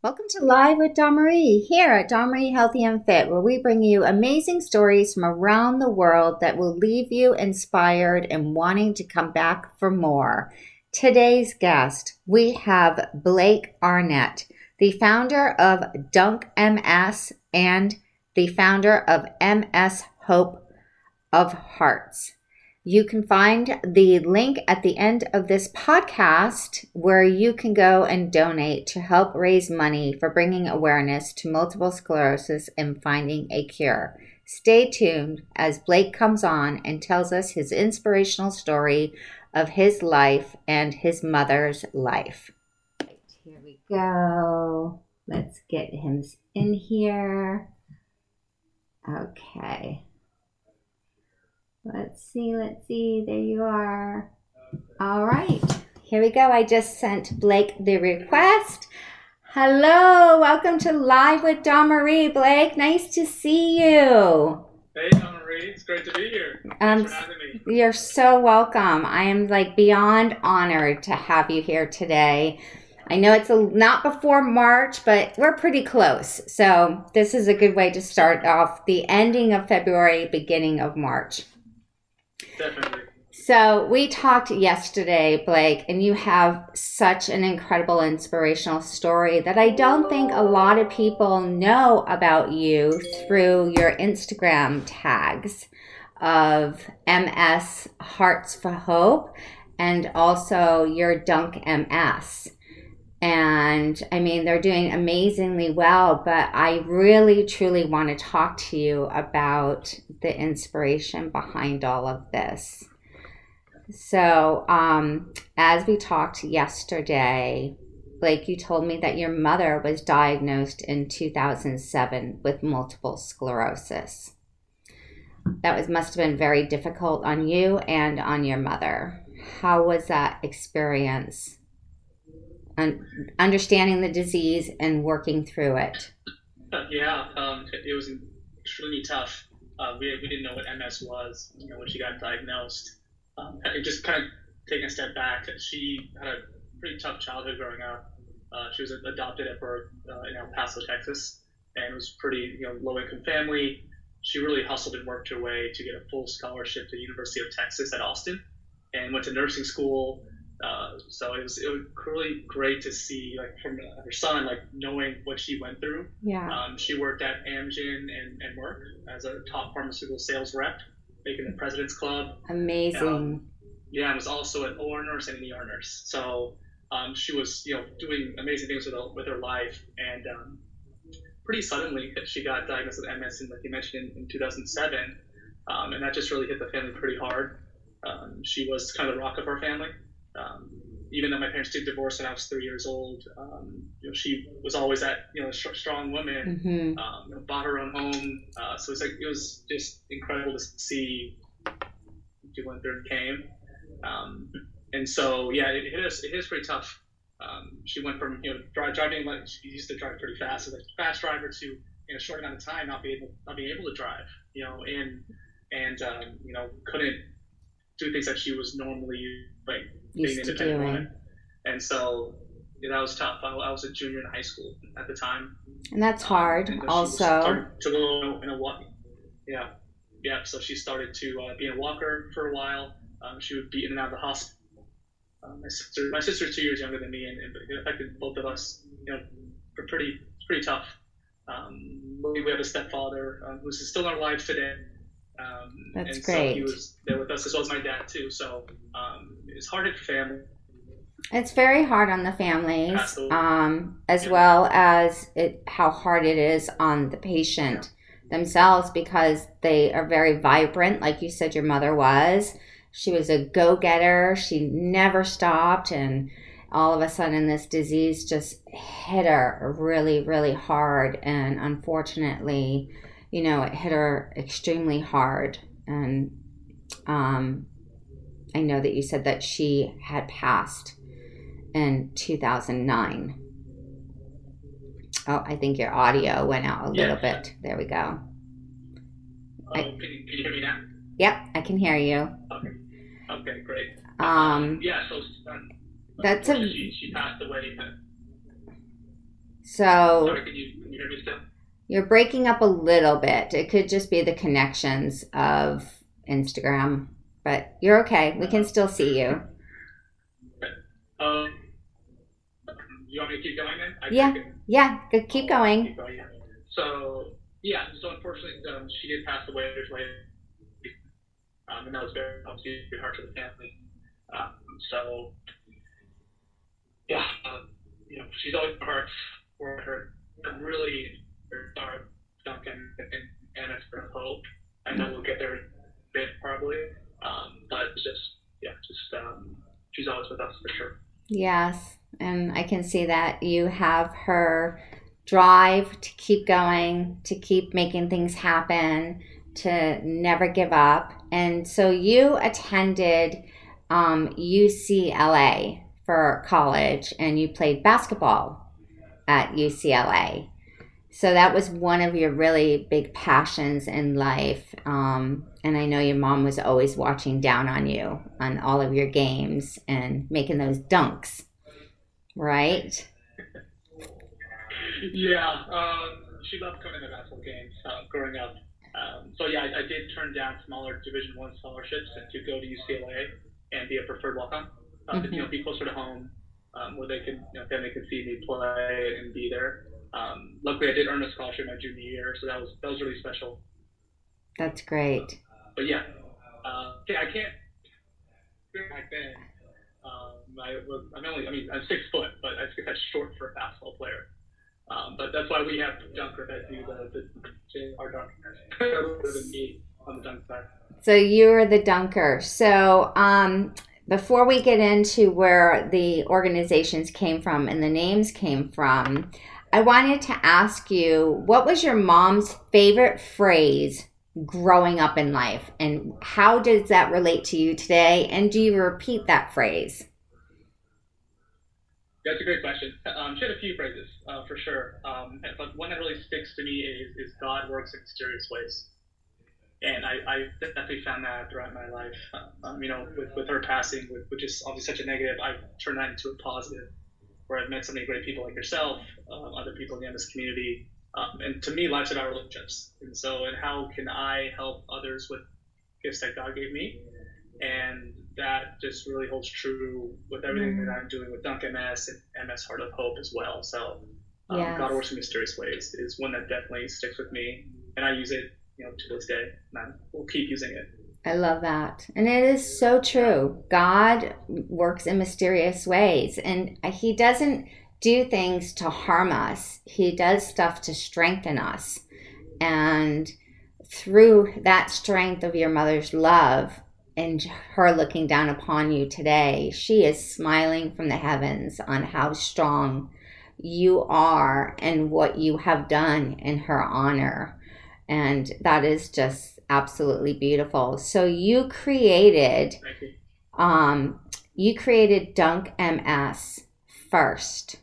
Welcome to Live with Dawn Marie here at Dawn Marie Healthy and Fit, where we bring you amazing stories from around the world that will leave you inspired and wanting to come back for more. Today's guest, we have Blake Arnett, the founder of Dunk MS and the founder of MS Hope of Hearts. You can find the link at the end of this podcast where you can go and donate to help raise money for bringing awareness to multiple sclerosis and finding a cure. Stay tuned as Blake comes on and tells us his inspirational story of his life and his mother's life. Here we go. Let's get him in here. Okay. Let's see, let's see. There you are. All right. Here we go. I just sent Blake the request. Hello, welcome to Live with Dawn Marie. Blake, nice to see you. Hey, Dawn Marie, it's great to be here. Thanks Um, for having me. You're so welcome. I am like beyond honored to have you here today. I know it's a, not before March, but we're pretty close. So, this is a good way to start off the ending of February, beginning of March. So, we talked yesterday, Blake, and you have such an incredible inspirational story that I don't think a lot of people know about you through your Instagram tags of MS Hearts for Hope and also your Dunk MS. And I mean, they're doing amazingly well, but I really truly want to talk to you about the inspiration behind all of this. So, um, as we talked yesterday, Blake, you told me that your mother was diagnosed in 2007 with multiple sclerosis. That was must have been very difficult on you and on your mother. How was that experience? Un- understanding the disease and working through it. Yeah, um, it, was extremely tough. Uh, we, we didn't know what MS was, you know, when she got diagnosed. Um, it just kind of taking a step back, she had a pretty tough childhood growing up. Uh, she was adopted at birth uh, in El Paso, Texas, and was pretty, you know, low income family. She really hustled and worked her way to get a full scholarship to University of Texas at Austin, and went to nursing school. Uh, so it was it was really great to see like from her son like knowing what she went through. Yeah. Um, she worked at Amgen and, and Merck as a top pharmaceutical sales rep, making the President's Club. Amazing. Yeah, and was also an OR nurse and an ER nurse. So um, she was you know doing amazing things with her, with her life. And um, pretty suddenly she got diagnosed with MS, in, like you mentioned, in, in 2007, um, and that just really hit the family pretty hard. Um, she was kind of the rock of our family. Um, even though my parents did divorce when I was three years old, um, you know, she was always that you know str- strong woman. hmm Um, you know, bought her own home, uh, so it's like it was just incredible to see she went through and came. Um, and so yeah, it hit us. It hit us pretty tough. Um, she went from you know dri- driving like she used to drive pretty fast, as a fast driver to in a short amount of time not being able not being able to drive. You know, and and um, you know couldn't do things that she was normally like being independent doing. woman. And so yeah, that was tough. I, I was a junior in high school at the time. And that's hard, And also. started to go in a walk. Yeah, yeah. So she started to uh, be a walker for a while. Um, she would be in and out of the hospital. Um, my sister, my sister's two years younger than me, and, and it affected both of us. You know, for pretty, pretty tough. Um, we have a stepfather um, who's still in our lives today. Um, That's and So he was there with us as well as my dad too. So um, it's hard hit family. It's very hard on the families, um, as Yeah. well as it, how hard it is on the patient themselves because they are very vibrant, like you said your mother was. She was a go getter, she never stopped, and all of a sudden, this disease just hit her really, really hard. And unfortunately, you know, it hit her extremely hard. And um, I know that you said that she had passed in 2009. Oh, I think your audio went out a Yeah. little bit. There we go. Oh, I- can, you, can you hear me now? Yep, I can hear you. Okay. Okay, great. Um, yeah, so uh, That's a- she, she passed away. uh, So Sorry, can you, can you hear me still? you're breaking up a little bit. It could just be the connections of Instagram, but you're okay. We can still see you. Um, you want me to keep going then? I Yeah. can- Yeah, good. Keep going. keep going, yeah. So yeah, so unfortunately, um, she did pass away um, and that was very obviously very hard for the family. Um, so yeah, um, you know, she's always in our hearts for her. I'm really sorry, Duncan and, and Anna for hope. I know we'll get there a bit probably, um, but just yeah, just um, she's always with us for sure. Yes, and I can see that you have her drive to keep going, to keep making things happen, to never give up. And so you attended um, UCLA for college and you played basketball at UCLA. So that was one of your really big passions in life. Um, and I know your mom was always watching down on you on all of your games and making those dunks, right? Yeah, um, she loved coming to basketball games uh, growing up. Um, so yeah, I, I did turn down smaller Division One scholarships to go to UCLA and be a preferred walk-on. Uh, to, You know, be closer to home, um, where they could, you know, family could see me play and be there. Um, luckily, I did earn a scholarship my junior year, so that was that was really special. That's great. But yeah, uh, yeah, I can't. Back then, um, I was I'm only I mean I'm six foot, but I guess that's short for a basketball player. Um, but that's why we have dunker that do the, the our dunkers me on the dunk side. So you're the dunker. So um, before we get into where the organizations came from and the names came from, I wanted to ask you what was your mom's favorite phrase growing up in life, and how does that relate to you today? And do you repeat that phrase? That's a great question. Um, she had a few phrases uh, for sure, um, but one that really sticks to me is, is God works in mysterious ways. And I, I definitely found that throughout my life. Um, you know, with, with her passing, which is obviously such a negative, I've turned that into a positive, where I've met so many great people like yourself, um, other people in the MS community. Um, and to me, life's about relationships. And so, and how can I help others with gifts that God gave me? And that just really holds true with everything Mm. that I'm doing with Dunk MS and MS Heart of Hope as well. So, um, Yes. God works in mysterious ways is one that definitely sticks with me, and I use it, you know, to this day, and I will keep using it. I love that. And it is so true. God works in mysterious ways, and He doesn't do things to harm us, He does stuff to strengthen us. And through that strength of your mother's love and her looking down upon you today, she is smiling from the heavens on how strong you are and what you have done in her honor. And that is just absolutely beautiful. So you created you. um you created Dunk MS first.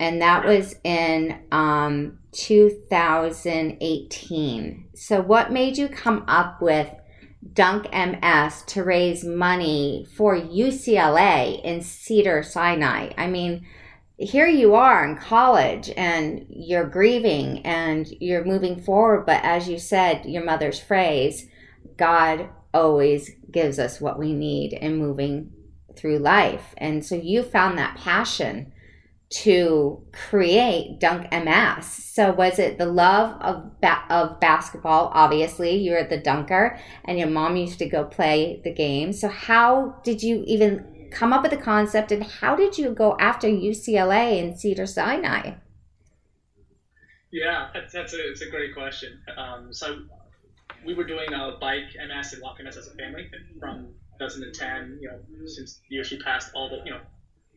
And that was in um 2018. So what made you come up with Dunk MS to raise money for UCLA in Cedar Sinai? I mean, here you are in college and you're grieving and you're moving forward, but as you said, your mother's phrase, God always gives us what we need in moving through life. And so you found that passion to create Dunk MS. So was it the love of ba- of basketball? Obviously, you were the dunker, and your mom used to go play the game. So how did you even come up with the concept, and how did you go after UCLA and Cedar Sinai? Yeah, that's, that's a, it's a great question. Um, so we were doing a bike MS and walk MS as a family from 2010, you know, since the year she passed, all the, you know,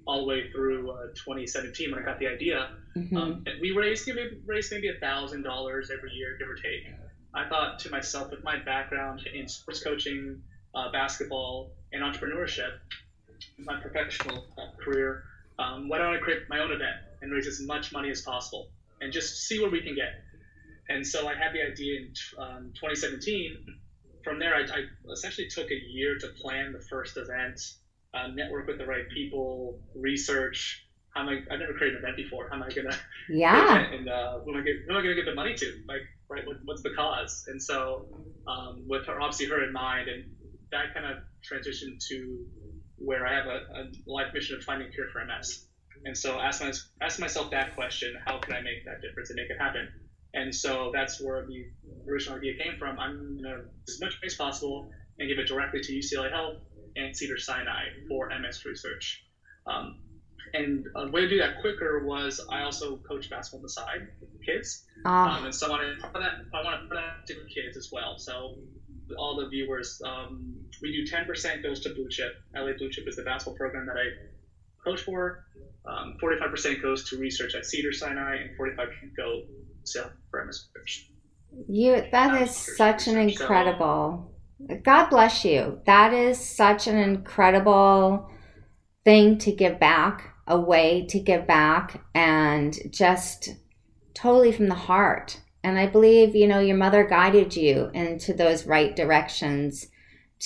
all the way through uh, 2017 when I got the idea. Mhm. Um, and we raised, you know, maybe, raised maybe a thousand dollars every year, give or take. I thought to myself, with my background in sports coaching, uh, basketball, and entrepreneurship, my professional uh, career, um, why don't I create my own event and raise as much money as possible and just see where we can get. And so I had the idea in um, 2017. From there, I, I essentially took a year to plan the first event, uh, network with the right people, research, how am I? I've never created an event before. How am I gonna? Yeah. And uh, who am I? Get, who am I gonna give the money to? Like, right? What, what's the cause? And so, um, with her, obviously her in mind, and that kind of transitioned to where I have a, a life mission of finding a cure for MS. And so, ask my, ask myself that question: How can I make that difference and make it happen? And so that's where the original idea came from. I'm gonna as much as possible and give it directly to UCLA Health and Cedar Sinai for MS research. Um, and a way to do that quicker was I also coach basketball on the side with the kids. Ah. Um, and so I want to put that, I want to put that to kids as well. So all the viewers, um, we do 10% goes to Blue Chip. LA Blue Chip is the basketball program that I coach for. Um, 45% goes to research at Cedar Sinai, and 45% go to for MS research. You that is such an incredible. God bless you. That is such an incredible thing to give back, a way to give back, and just totally from the heart. And I believe, you know, your mother guided you into those right directions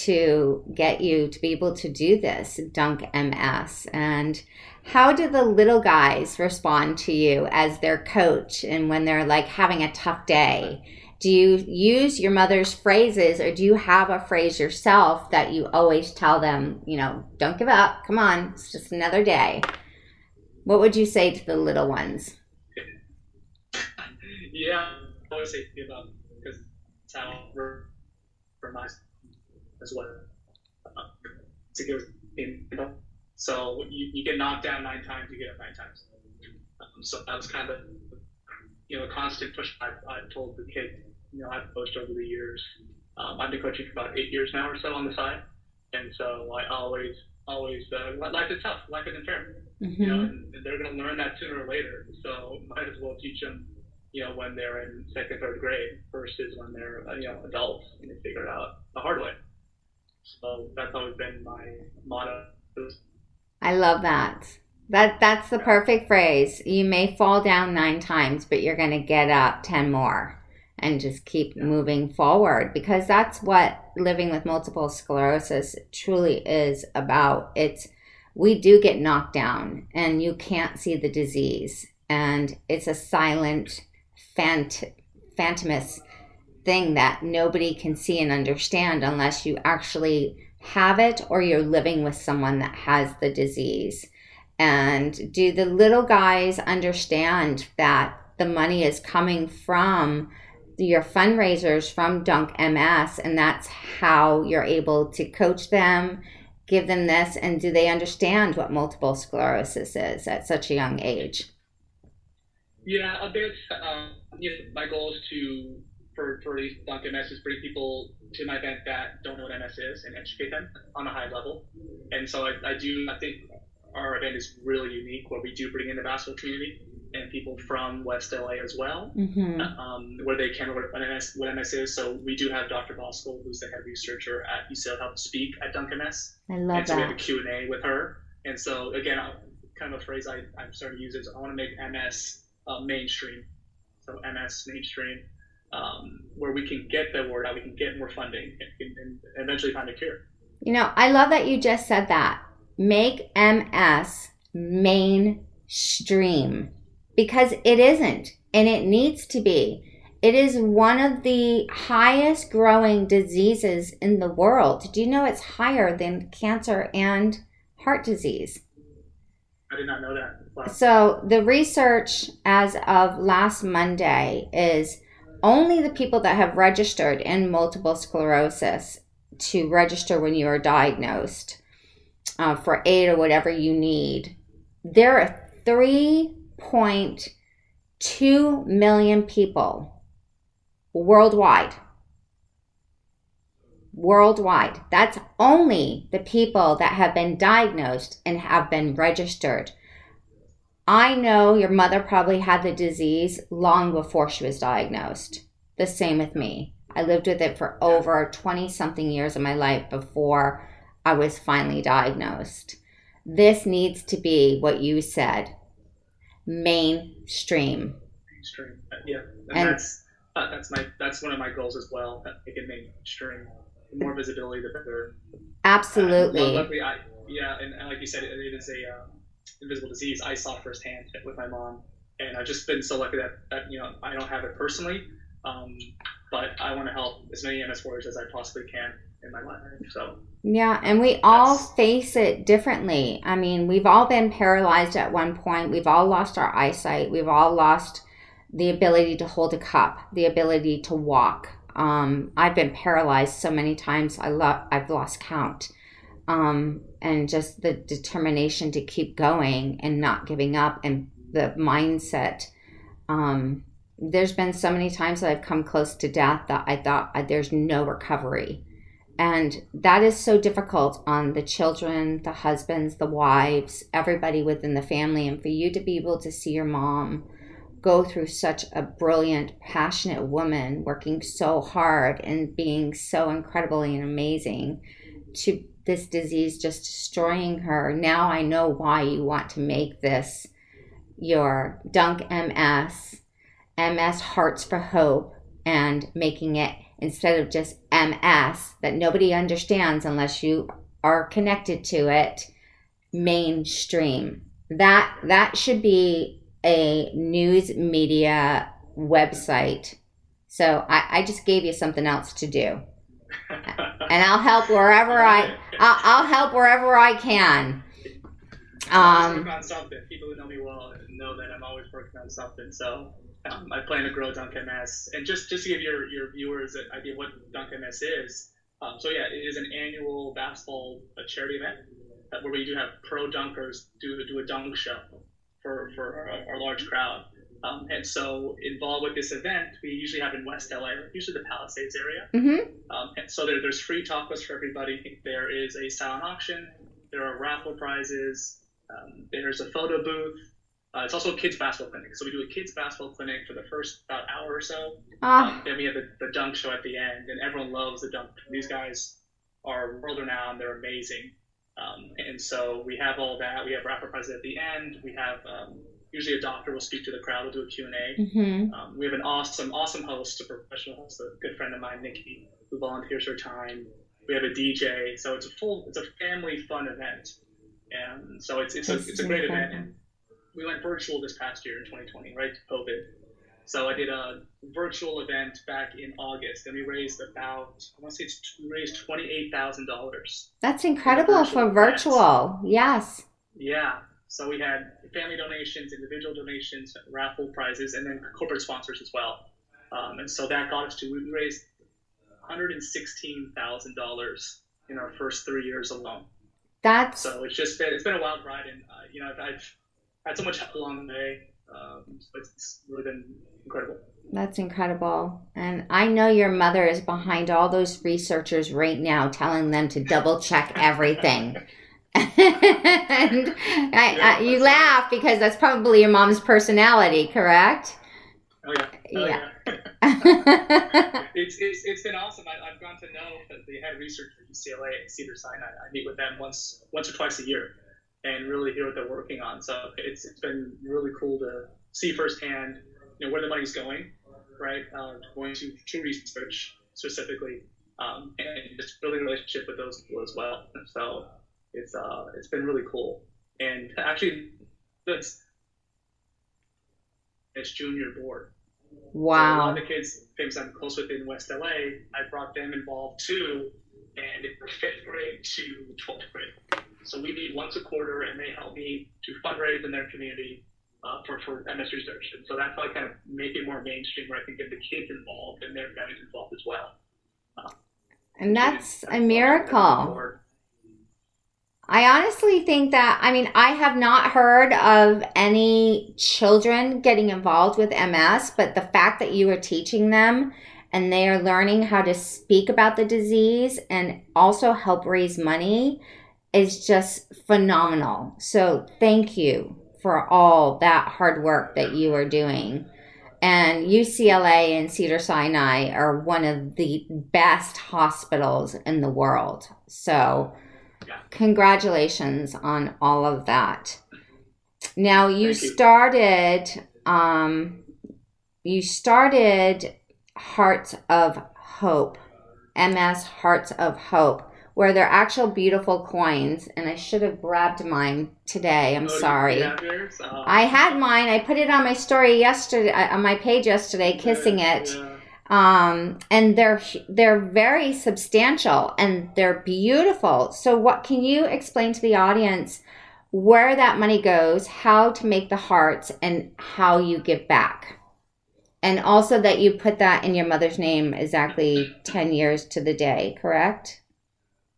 to get you to be able to do this, Dunk MS. And how do the little guys respond to you as their coach and when they're like having a tough day? Do you use your mother's phrases or do you have a phrase yourself that you always tell them, you know, don't give up, come on, it's just another day? What would you say to the little ones? yeah, I always say give up because it's how for my as well. to give in, so you, you get knocked down nine times, you get up nine times. Um, so that was kind of you know a constant push I, I told the kids. You know, I've coached over the years. Um, I've been coaching for about eight years now or so on the side, and so I always always uh, life is tough, life isn't fair. Mm-hmm. You know, and, and they're going to learn that sooner or later. So might as well teach them you know, when they're in second, third grade versus when they're, uh, you know, adults and they figure it out the hard way. So that's always been my motto. I love that. That that's the perfect phrase. You may fall down nine times, but you're going to get up ten more and just keep moving forward because that's what living with multiple sclerosis truly is about. It's we do get knocked down and you can't see the disease and it's a silent phant- phantomous thing that nobody can see and understand unless you actually have it or you're living with someone that has the disease. And do the little guys understand that the money is coming from your fundraisers from Dunk MS and that's how you're able to coach them, give them this, and do they understand what multiple sclerosis is at such a young age? Yeah, a bit. Um, you know, my goal is to for for these Dunk MS is bring people to my event that don't know what MS is and educate them on a high level. And so I, I do I think our event is really unique where we do bring in the basketball community and people from West LA as well, mm-hmm. um, where they can learn what MS, what MS is. So we do have Dr. Voskuhl, who's the head researcher at UCLA Health, speak at Dunk MS. I love and so that. we have a Q&A with her. And so again, kind of a phrase I, I'm starting to use is I want to make MS uh, mainstream. So MS mainstream um, where we can get the word out, we can get more funding, and, and eventually find a cure. You know, I love that you just said that. Make MS mainstream because it isn't, and it needs to be. It is one of the highest growing diseases in the world. Do you know it's higher than cancer and heart disease? I did not know that. Wow. So, the research as of last Monday is only the people that have registered in multiple sclerosis to register when you are diagnosed uh, for aid or whatever you need. There are 3.2 million people worldwide. Worldwide. That's only the people that have been diagnosed and have been registered. I know your mother probably had the disease long before she was diagnosed. The same with me. I lived with it for over 20 something years of my life before I was finally diagnosed. This needs to be what you said mainstream. Mainstream, yeah. And, and that's, uh, that's, my, that's one of my goals as well, make it mainstream. The more visibility, the better. Absolutely. Uh, luckily, I, yeah, and, and, like you said, it, it is a. Uh, invisible disease I saw firsthand with my mom, and I've just been so lucky that, that you know I don't have it personally, um, but I want to help as many MS warriors as I possibly can in my life. So yeah, and we all face it differently. I mean, we've all been paralyzed at one point. We've all lost our eyesight. We've all lost the ability to hold a cup, the ability to walk. Um, I've been paralyzed so many times. I love. I've lost count. Um, and just the determination to keep going and not giving up and the mindset. Um, there's been so many times that I've come close to death that I thought uh, there's no recovery. And that is so difficult on the children, the husbands, the wives, everybody within the family. And for you to be able to see your mom go through such a brilliant, passionate woman working so hard and being so incredibly and amazing to this disease just destroying her. Now I know why you want to make this your Dunk MS, MS Hearts for Hope, and making it instead of just MS that nobody understands unless you are connected to it mainstream. That that should be a news media website. So I, I just gave you something else to do. and I'll help wherever I I'll, I'll help wherever I can. Um, working on something. People who know me well know that I'm always working on something. So um, I plan to grow Dunk MS. And just just to give your, your viewers an idea what Dunk MS is. Um, so yeah, it is an annual basketball charity event where we do have pro dunkers do do a dunk show for for our, our large crowd. Um, and so, involved with this event, we usually have in West LA, usually the Palisades area. Mm-hmm. Um, and so there, there's free tacos for everybody. There is a silent auction. There are raffle prizes. Um, there's a photo booth. Uh, it's also a kids basketball clinic. So we do a kids basketball clinic for the first about hour or so. Ah. then we have the, the dunk show at the end, and everyone loves the dunk. These guys are world renowned. They're amazing. Um, and so we have all that. We have raffle prizes at the end. We have um, usually a doctor will speak to the crowd. We'll do a Q&A. Mm-hmm. Um, we have an awesome, awesome host, a professional host, a good friend of mine, Nikki, who volunteers her time. We have a DJ, so it's a full, it's a family fun event, and so it's it's a it's a great event. And we went virtual this past year in 2020, right? COVID. So I did a virtual event back in August, and we raised about I want to say it's we raised twenty eight thousand dollars. That's incredible for virtual. Yes. Yeah. So we had family donations, individual donations, raffle prizes, and then corporate sponsors as well. Um, and so that got us to we raised $116,000 in our first three years alone. That's so it's just been it's been a wild ride, and uh, you know I've, I've, had so much help along the way. Um, so it's really been incredible. That's incredible. And I know your mother is behind all those researchers right now telling them to double check everything. and I, I, you laugh because that's probably your mom's personality, correct? Oh yeah. Oh, yeah. yeah. it's, it's, it's been awesome. I, have gone to know that the head researcher at UCLA at Cedars-Sinai. I meet with them once once or twice a year and really hear what they're working on. So it's, it's been really cool to see firsthand, you know, where the money's going, right? Uh, going to true research specifically, um, and just building a relationship with those people as well. So it's uh it's been really cool. And actually, that's its junior board. Wow. So a lot of the kids, things I'm close with in West LA, I brought them involved too, and fifth grade to 12th grade. So we meet once a quarter, and they help me to fundraise in their community uh, for, for MS research. And so that's how I kind of make it more mainstream, where I can get the kids involved and their families involved as well. Uh, and that's a miracle. I honestly think that, I mean, I have not heard of any children getting involved with MS, but the fact that you are teaching them and they are learning how to speak about the disease and also help raise money is just phenomenal. So, thank you for all that hard work that you are doing. And UCLA and Cedar Sinai are one of the best hospitals in the world. So, congratulations on all of that. Now you, you. started um, you started Hearts of Hope, MS Hearts of Hope. Where they're actual beautiful coins. And I should have grabbed mine today. I'm Oh, sorry. Oh. I had mine. I put it on my story yesterday, uh, on my page yesterday, kissing it. Yeah. Um, and they're they're very substantial and they're beautiful. So, what can you explain to the audience where that money goes, how to make the hearts, and how you give back? And also that you put that in your mother's name exactly ten years to the day, correct?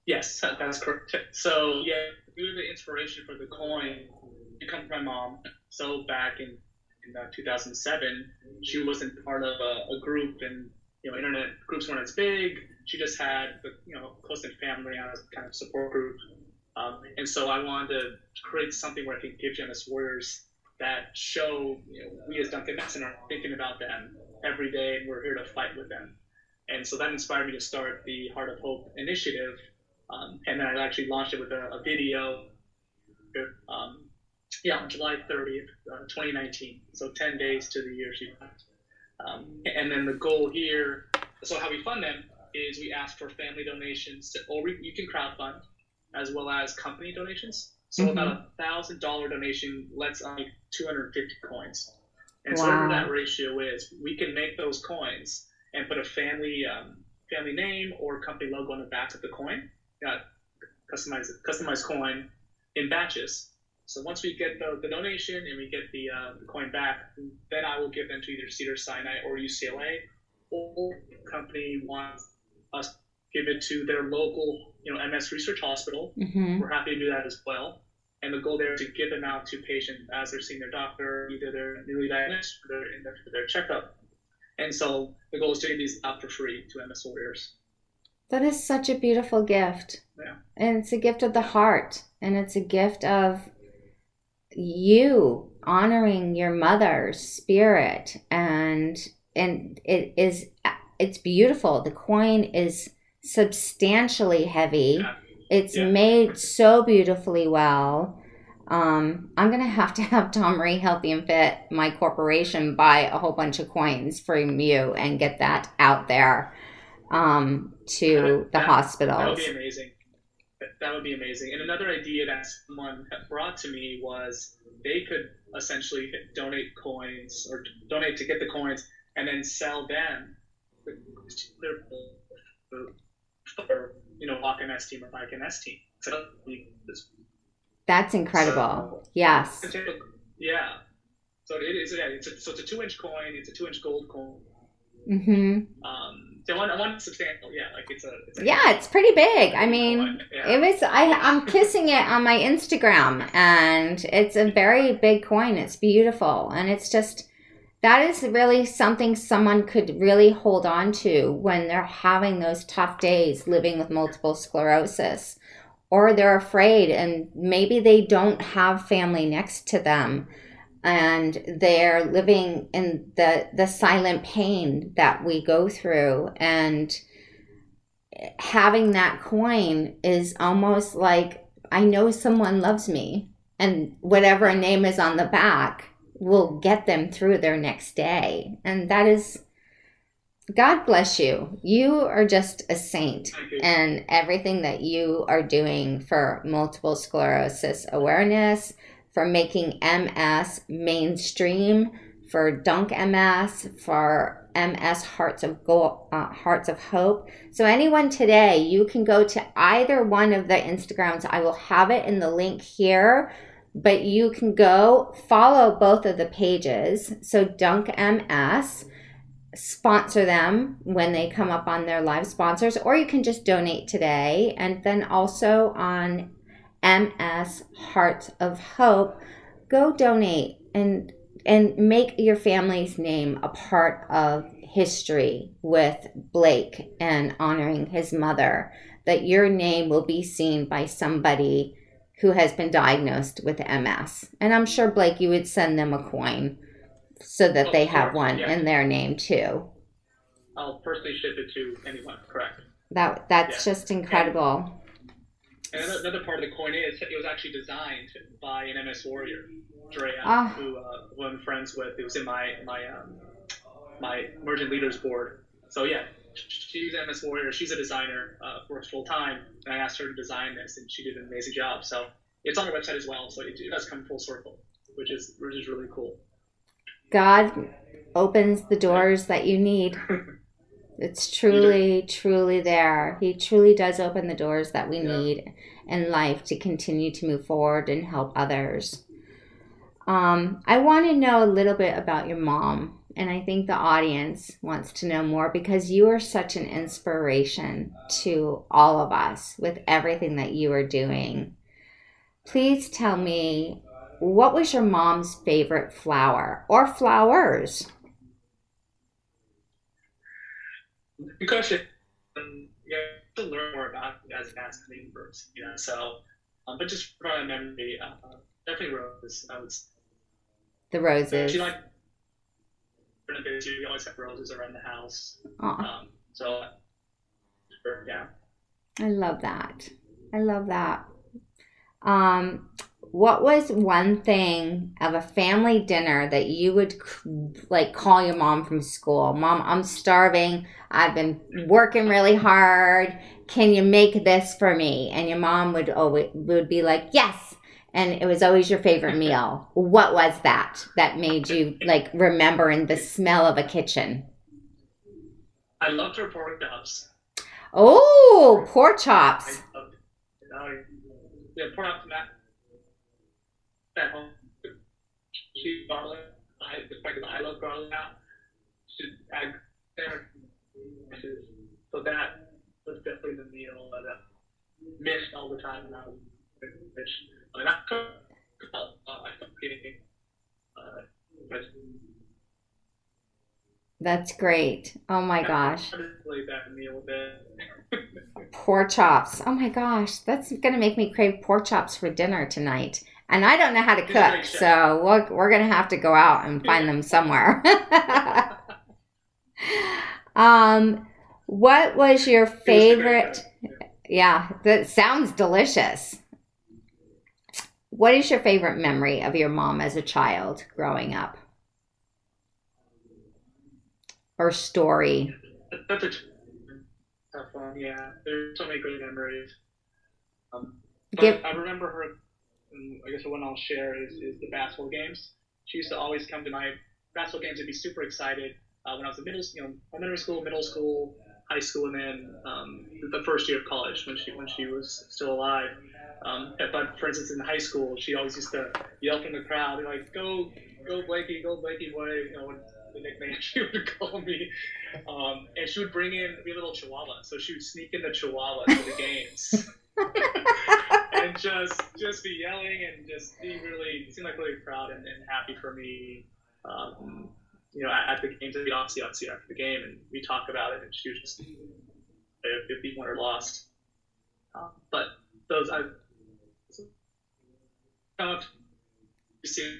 Yes, that's correct. So yeah, due the inspiration for the coin, it comes from my mom. So back in in uh, 2007, she wasn't part of a, a group, and you know, internet groups weren't as big. She just had the you know close knit family on a kind of support group, um, and so I wanted to create something where I could give Genesis Warriors that show you know we as Dunk MS are thinking about them every day, and we're here to fight with them. And so that inspired me to start the Heart of Hope initiative, um, and then I actually launched it with a, a video. Um, yeah, on July 30th, uh, 2019. So 10 days to the year she passed. Um, and then the goal here, so how we fund them is we ask for family donations, to, or we, you can crowdfund, as well as company donations. So Mhm. about a thousand dollar donation lets on 250 coins. And so whatever that ratio is, we can make those coins and put a family um, family name or company logo on the back of the coin. Got customized customized coin in batches. So once we get the, the donation and we get the, uh, the coin back, then I will give them to either Cedar Sinai or UCLA, or the company wants us to give it to their local, you know, MS Research Hospital. Mm-hmm. We're happy to do that as well. And the goal there is to give them out to patients as they're seeing their doctor, either they're newly diagnosed or they're in their, their checkup. And so the goal is to give these out for free to MS warriors. That is such a beautiful gift. Yeah. And it's a gift of the heart. And it's a gift of you honoring your mother's spirit. And and it is it's beautiful. The coin is substantially heavy. Yeah. It's Yeah. made so beautifully well. Um, I'm gonna have to have Dawn Marie Healthy and Fit, my corporation, buy a whole bunch of coins from you and get that out there um, to That- the that- That would be amazing. That, would be amazing. And another idea that someone brought to me was they could essentially donate coins or donate to get the coins and then sell them for you know Walk MS team or Bike MS team. So That's incredible. yes. yeah. So it is. Yeah, it's a, so it's a two inch coin. It's a two inch gold coin. hmm Um, so one substantial. Yeah, like it's a. It's a Yeah, it's pretty big. I mean, yeah. It was I I'm kissing it on my Instagram and it's a very big coin. It's beautiful and it's just that is really something someone could really hold on to when they're having those tough days living with multiple sclerosis or they're afraid and maybe they don't have family next to them and they're living in the the silent pain that we go through and having that coin is almost like I know someone loves me, and whatever name is on the back will get them through their next day. And that is, God bless you. You are just a saint, and everything that you are doing for multiple sclerosis awareness, for making MS mainstream, for Dunk MS, for MS Hearts of Go- uh, Hearts of Hope. So anyone today, you can go to either one of the Instagrams. I will have it in the link here, but you can go follow both of the pages. So Dunk MS, sponsor them when they come up on their live sponsors, or you can just donate today. And then also on MS Hearts of Hope, go donate and and make your family's name a part of history with Blake and honoring his mother. That your name will be seen by somebody who has been diagnosed with MS. And I'm sure Blake, you would send them a coin so that Of they have one yeah. in their name too. I'll personally ship it to anyone. Correct. That that's Yeah. just incredible. And another, another part of the coin is it was actually designed by an MS warrior, Drea, Ah. who, uh, who I'm friends with. It was in my my um, my emergent leaders board. So yeah, she's an MS Warrior. She's a designer, uh, works full time, and I asked her to design this, and she did an amazing job. So it's on our website as well. So it, it does come full circle, which is which is really cool. God opens the doors that you need. It's truly, truly there. He truly does open the doors that we Yeah. need in life to continue to move forward and help others. Um, I want to know a little bit about your mom, and I think the audience wants to know more because you are such an inspiration to all of us with everything that you are doing. Please tell me what was your mom's favorite flower or flowers? Good question. Um, yeah, to learn more about as an asking first. You know, so, um, but just from my memory, uh, definitely roses. I would. say. The roses. she liked. We always have roses around the house. Um, so, yeah. I love that. I love that. Um, what was one thing of a family dinner that you would like call your mom from school? Mom, I'm starving. I've been working really hard. Can you make this for me? And your mom would always would be like, "Yes." And it was always your favorite meal. What was that that made you like remembering the smell of a kitchen? I loved her pork chops. Oh, pork chops. I loved it. Yeah, pork chops and home. Garlic. I the fact that I love garlic now. Should add there. So that was definitely the meal that I missed all the time when I was. I mean, I. Uh, I cook getting. Uh, but That's great. Oh my gosh. I just played that meal a bit. Pork chops. Oh my gosh. That's going to make me crave pork chops for dinner tonight. And I don't know how to cook, so we're, we're going to have to go out and find them somewhere. um, what was your favorite? Yeah, that sounds delicious. What is your favorite memory of your mom as a child growing up? Or story? That's a tough one. Yeah, there's so many great memories. Um, but Give- I remember her. And I guess the one I'll share is, is the basketball games. She used to always come to my basketball games and be super excited uh, when I was in middle, you know, elementary school, middle school, high school, and then um, the first year of college when she when she was still alive. Um, but for instance, in high school, she always used to yell from the crowd, like, "Go, go, Blakey, go, Blakey!" What you know, the nickname she would call me. Um, and she would bring in a little chihuahua, so she would sneak in the chihuahua to the games. and just just be yelling and just be really seem like really proud and, and happy for me. Um, you know, at, at the games, we obviously obviously after the game, and we talk about it, and she was just if we won or lost. Um, but those I. See,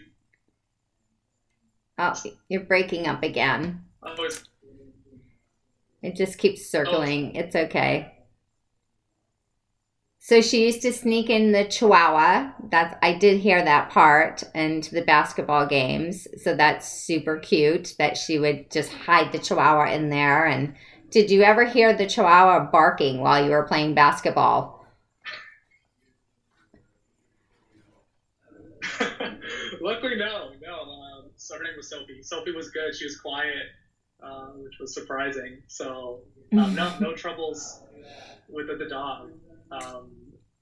Oh, you're breaking up again. Always It just keeps circling. It's okay. So she used to sneak in the chihuahua. That's I did hear that part into the basketball games. So that's super cute that she would just hide the chihuahua in there. And did you ever hear the chihuahua barking while you were playing basketball? Luckily, no, no. Um, so her name was Sophie. Sophie was good. She was quiet, uh, which was surprising. So um, no, no troubles with the dog. Um,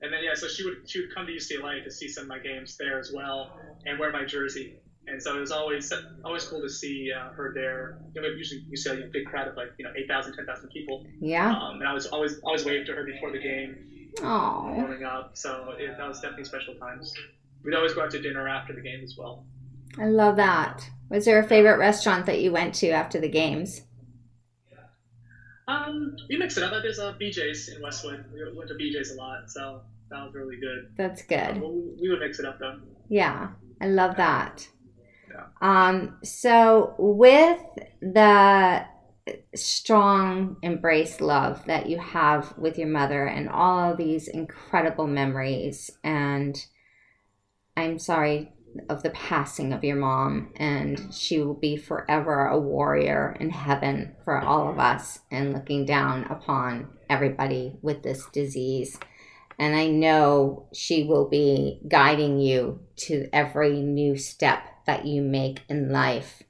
and then yeah, so she would she would come to UCLA to see some of my games there as well, and wear my jersey. And so it was always always cool to see uh, her there. You know, usually UCLA, you know, big crowd of like you know 8,000, 10,000 people. Yeah. Um, and I was always always waved to her before the game Oh, warming up. So it, that was definitely special times. We'd always go out to dinner after the game as well. I love that. Was there a favorite restaurant that you went to after the games? Um, we mix it up. There's a BJ's in Westwood. We went to BJ's a lot, so that was really good. That's Uh, good. we, we would mix it up though. Yeah, I love that. Yeah. Um, so with the strong embrace love that you have with your mother and all of these incredible memories and I'm sorry of the passing of your mom, and she will be forever a warrior in heaven for all of us and looking down upon everybody with this disease. And I know she will be guiding you to every new step that you make in life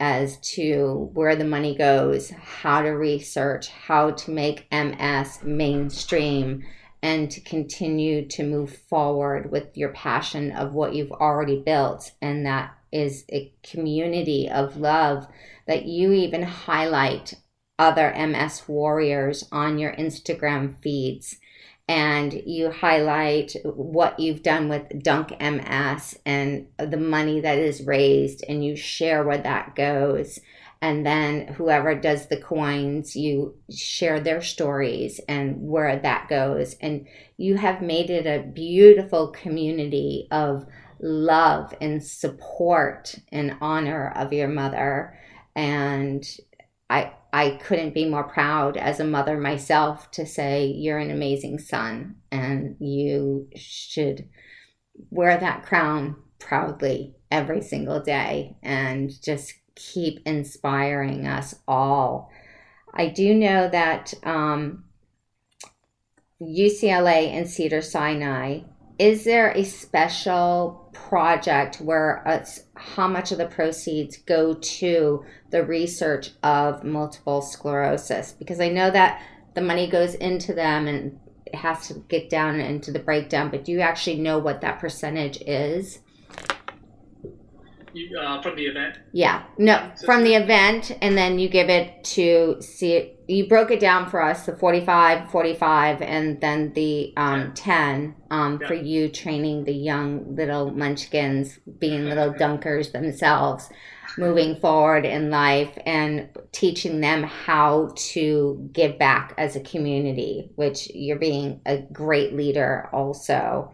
as to where the money goes, how to research, how to make MS mainstream and to continue to move forward with your passion of what you've already built. And that is a community of love that you even highlight other MS warriors on your Instagram feeds. And you highlight what you've done with Dunk MS and the money that is raised, and you share where that goes and then whoever does the coins you share their stories and where that goes. And you have made it a beautiful community of love and support in honor of your mother. And i i couldn't be more proud as a mother myself to say you're an amazing son and you should wear that crown proudly every single day and just keep inspiring us all. I do know that um, UCLA and Cedar Sinai, is there a special project where it's, how much of the proceeds go to the research of multiple sclerosis? Because I know that the money goes into them and it has to get down into the breakdown, but do you actually know what that percentage is? You, uh, from the event? Yeah, no, from the event, and then you give it to see. You broke it down for us the 45, 45, and then the um, 10 um, yeah. for you training the young little munchkins, being little dunkers themselves, moving forward in life and teaching them how to give back as a community, which you're being a great leader also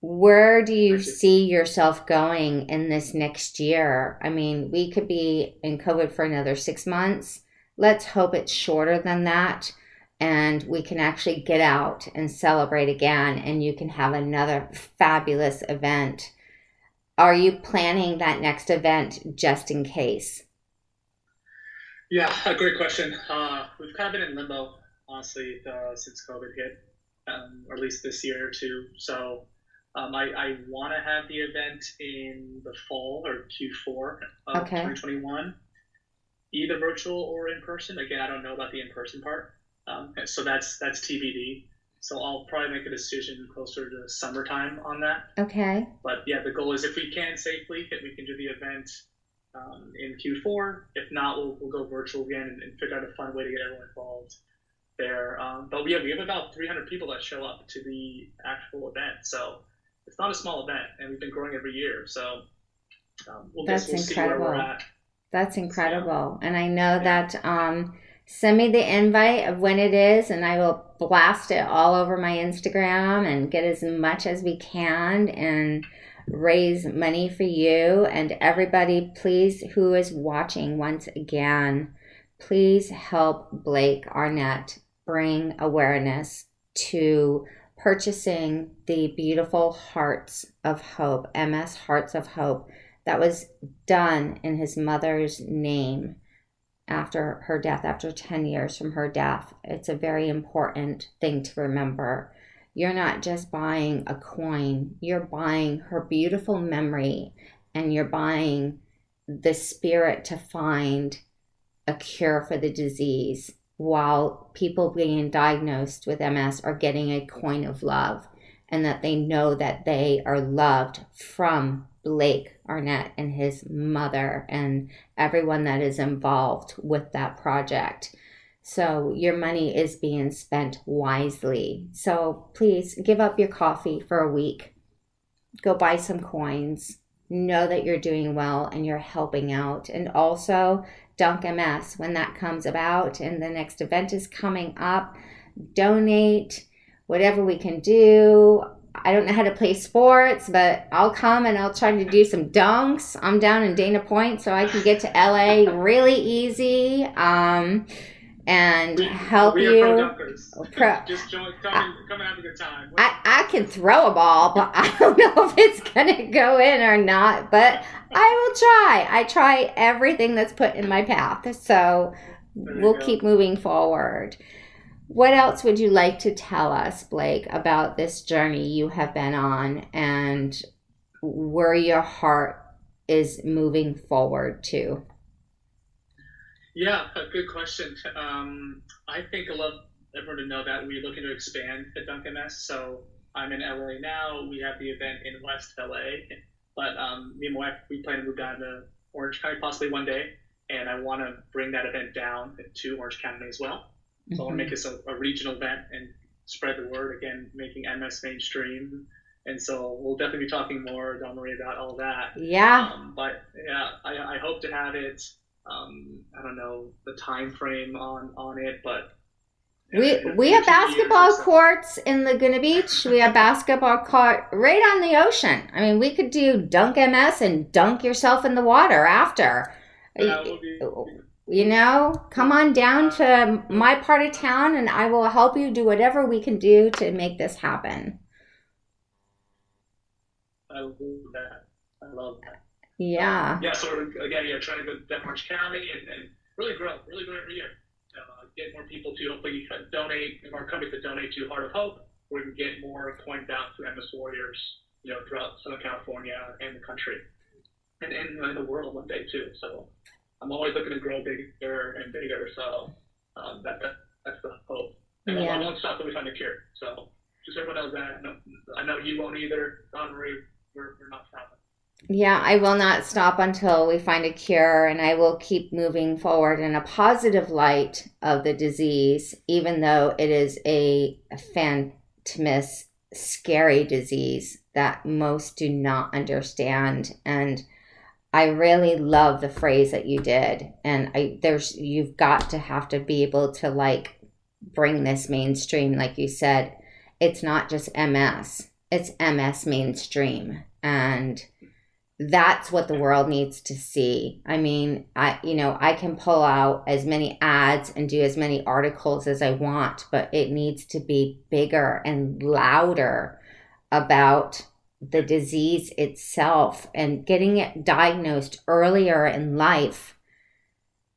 where do you see yourself going in this next year? I mean, we could be in COVID for another six months. Let's hope it's shorter than that and we can actually get out and celebrate again and you can have another fabulous event. Are you planning that next event just in case? Yeah, a great question. Uh, we've kind of been in limbo, honestly, uh, since COVID hit, um, or at least this year or two. So um, I, I want to have the event in the fall or Q4 of okay. 2021, either virtual or in person. Again, I don't know about the in person part, um, so that's that's TBD. So I'll probably make a decision closer to summertime on that. Okay. But yeah, the goal is if we can safely, if we can do the event um, in Q4. If not, we'll, we'll go virtual again and, and, figure out a fun way to get everyone involved there. Um, but yeah, we have about 300 people that show up to the actual event. So it's not a small event, and we've been growing every year. So um, we'll that's we'll incredible. That's incredible, and I know yeah. that. Um, send me the invite of when it is, and I will blast it all over my Instagram and get as much as we can and raise money for you and everybody. Please, who is watching once again, please help Blake Arnett bring awareness to purchasing the beautiful Hearts of Hope, MS Hearts of Hope, that was done in his mother's name after her death, after 10 years from her death. It's a very important thing to remember. You're not just buying a coin, you're buying her beautiful memory and you're buying the spirit to find a cure for the disease while people being diagnosed with MS are getting a coin of love and that they know that they are loved from Blake Arnett and his mother and everyone that is involved with that project. So your money is being spent wisely. So please give up your coffee for a week. Go buy some coins. Know that you're doing well and you're helping out. And also Dunk MS when that comes about and the next event is coming up. Donate whatever we can do. I don't know how to play sports, but I'll come and I'll try to do some dunks. I'm down in Dana Point, so I can get to LA really easy. Um, and We- help we you. pro dunkers. Oh, pro- Just join, come, and, come and have a good time. I, I can throw a ball, but I don't know if it's gonna go in or not. But I will try. I try everything that's put in my path. So we'll go. keep moving forward. What else would you like to tell us, Blake, about this journey you have been on and where your heart is moving forward to? Yeah, a good question. Um, I think I love everyone to know that we're looking to expand the Dunk MS. So I'm in LA now. We have the event in West LA, but um, me and my wife we plan to move down to Orange County possibly one day, and I want to bring that event down to Orange County as well. So I want to make this a, a regional event and spread the word again, making MS mainstream. And so we'll definitely be talking more, Dawn Marie, about all that. Yeah. Um, but yeah, I, I hope to have it. Um, I don't know the time frame on on it, but We we have basketball courts in Laguna Beach. We have basketball court right on the ocean. I mean, we could do dunk MS and dunk yourself in the water after. Be- You know, come on down to my part of town and I will help you do whatever we can do to make this happen. I love that. I love that. Yeah. Yeah. So again, yeah, trying to go to Orange County and, and really grow, really grow every year. Uh, get more people to hopefully donate, more companies to donate to Heart of Hope. We can get more coins out to MS Warriors, you know, throughout Southern California and the country, and and in the world one day too. So I'm always looking to grow bigger and bigger. So um, that, that that's the hope. And Yeah. I won't stop till we find a cure. So just everyone knows that. I know, I know you won't either. Dawn Marie, we're, we're not stopping. Yeah, I will not stop until we find a cure, and I will keep moving forward in a positive light of the disease, even though it is a phantomous, scary disease that most do not understand. And I really love the phrase that you did, and I there's you've got to have to be able to like bring this mainstream, like you said. It's not just MS; it's MS mainstream, and that's what the world needs to see. I mean, I you know, I can pull out as many ads and do as many articles as I want, but it needs to be bigger and louder about the disease itself and getting it diagnosed earlier in life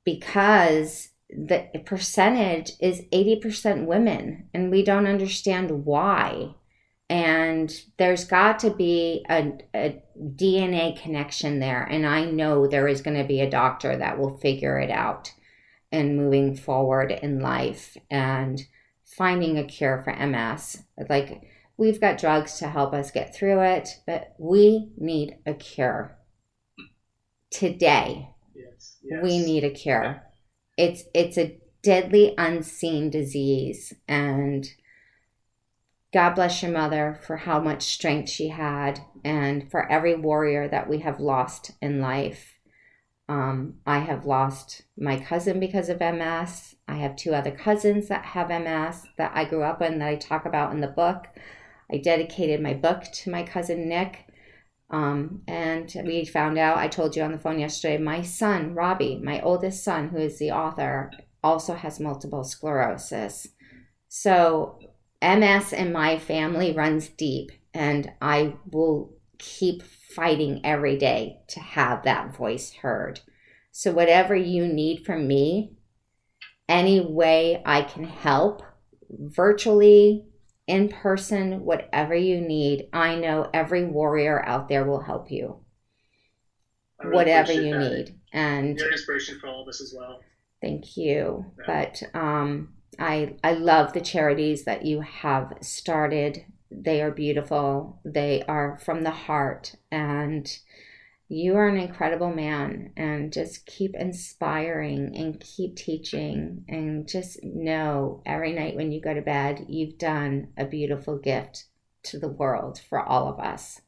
because the percentage is 80% women and we don't understand why and there's got to be a, a DNA connection there. And I know there is going to be a doctor that will figure it out and moving forward in life and finding a cure for MS. Like, we've got drugs to help us get through it, but we need a cure today. Yes. yes. We need a cure. It's it's a deadly unseen disease and God bless your mother for how much strength she had and for every warrior that we have lost in life. Um, I have lost my cousin because of MS. I have two other cousins that have MS that I grew up in that I talk about in the book. I dedicated my book to my cousin Nick. Um, and we found out, I told you on the phone yesterday, my son, Robbie, my oldest son, who is the author, also has multiple sclerosis. So MS in my family runs deep, and I will keep fighting every day to have that voice heard. So, whatever you need from me, any way I can help, virtually, in person, whatever you need, I know every warrior out there will help you. Really Whatever you that. need. And You're an inspiration for all of us as well. Thank you. Yeah. But um, I I love the charities that you have started. They are beautiful. They are from the heart, and you are an incredible man. And just keep inspiring and keep teaching, and just know every night when you go to bed, you've done a beautiful gift to the world for all of us.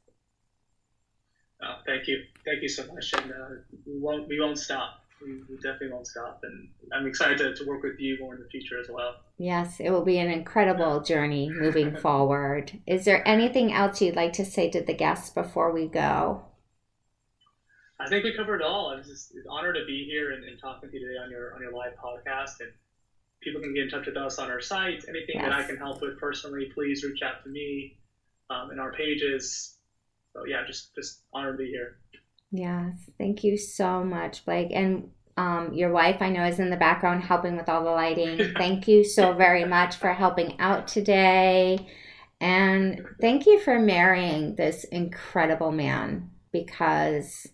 Uh, thank you, thank you so much, and uh, we won't we won't stop. We, definitely won't stop, and I'm excited to, to work with you more in the future as well. Yes, it will be an incredible journey moving forward. Is there anything else you'd like to say to the guests before we go? I think we covered it all. I'm just honored to be here and, and talking to you today on your on your live podcast, and people can get in touch with us on our site. Anything yes. that I can help with personally, please reach out to me um, in our pages. So yeah, just just honored to be here. Yes, thank you so much, Blake. And um, your wife, I know, is in the background helping with all the lighting. thank you so very much for helping out today. And thank you for marrying this incredible man because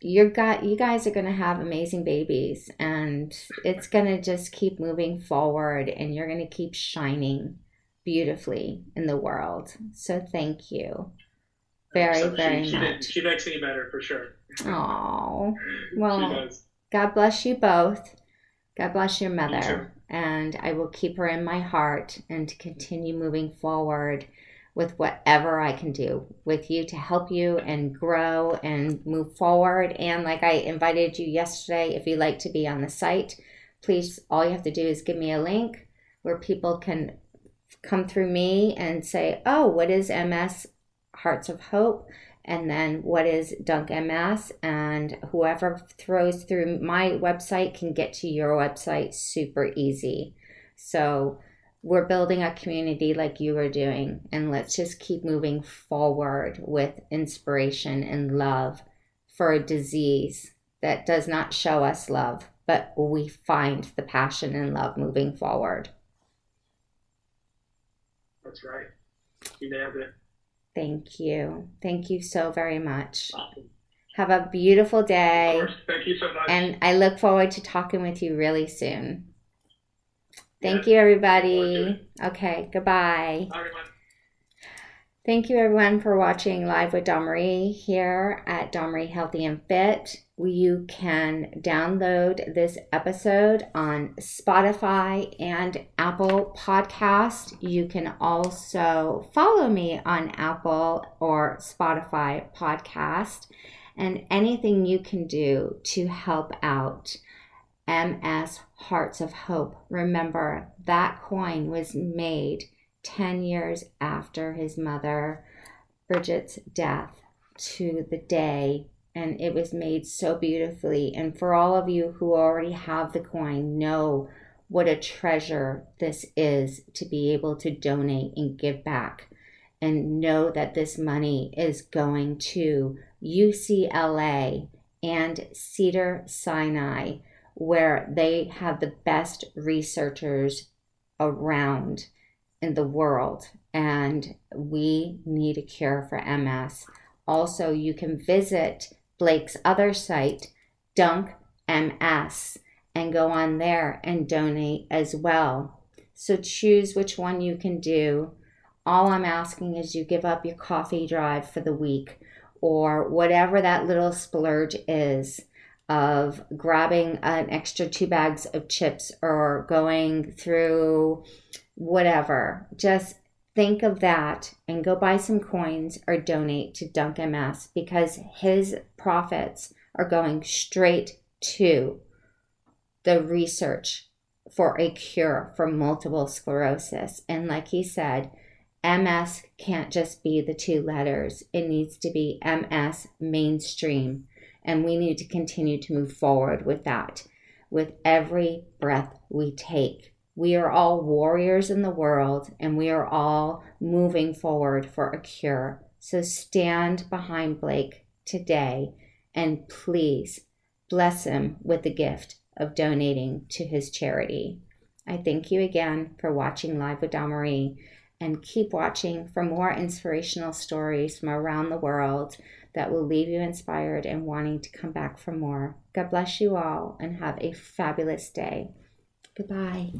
you got you guys are going to have amazing babies and it's going to just keep moving forward and you're going to keep shining beautifully in the world. So thank you. Very, so very she, much. She, she makes me better for sure. Oh, well, God bless you both. God bless your mother. And I will keep her in my heart and to continue moving forward with whatever I can do with you to help you and grow and move forward. And like I invited you yesterday, if you'd like to be on the site, please, all you have to do is give me a link where people can come through me and say, oh, what is MS Hearts of Hope? And then what is Dunk MS? And whoever throws through my website can get to your website super easy. So we're building a community like you are doing. And let's just keep moving forward with inspiration and love for a disease that does not show us love, but we find the passion and love moving forward. That's right. You nailed it. Thank you. Thank you so very much. Awesome. Have a beautiful day. Thank you so much. And I look forward to talking with you really soon. Thank you, everybody. Okay, goodbye. Bye, Thank you, everyone, for watching Live with Marie here at Marie Healthy and Fit you can download this episode on Spotify and Apple Podcast. You can also follow me on Apple or Spotify Podcast and anything you can do to help out MS Hearts of Hope. Remember, that coin was made 10 years after his mother Bridget's death to the day and it was made so beautifully. And for all of you who already have the coin, know what a treasure this is to be able to donate and give back. And know that this money is going to UCLA and Cedar Sinai, where they have the best researchers around in the world. And we need a cure for MS. Also, you can visit Blake's other site, Dunk MS, and go on there and donate as well. So choose which one you can do. All I'm asking is you give up your coffee drive for the week or whatever that little splurge is of grabbing an extra two bags of chips or going through whatever. Just think of that and go buy some coins or donate to Dunk MS because his profits are going straight to the research for a cure for multiple sclerosis. And like he said, MS can't just be the two letters, it needs to be MS mainstream. And we need to continue to move forward with that with every breath we take. We are all warriors in the world and we are all moving forward for a cure. So stand behind Blake today and please bless him with the gift of donating to his charity. I thank you again for watching Live with Marie and keep watching for more inspirational stories from around the world that will leave you inspired and wanting to come back for more. God bless you all and have a fabulous day. Goodbye.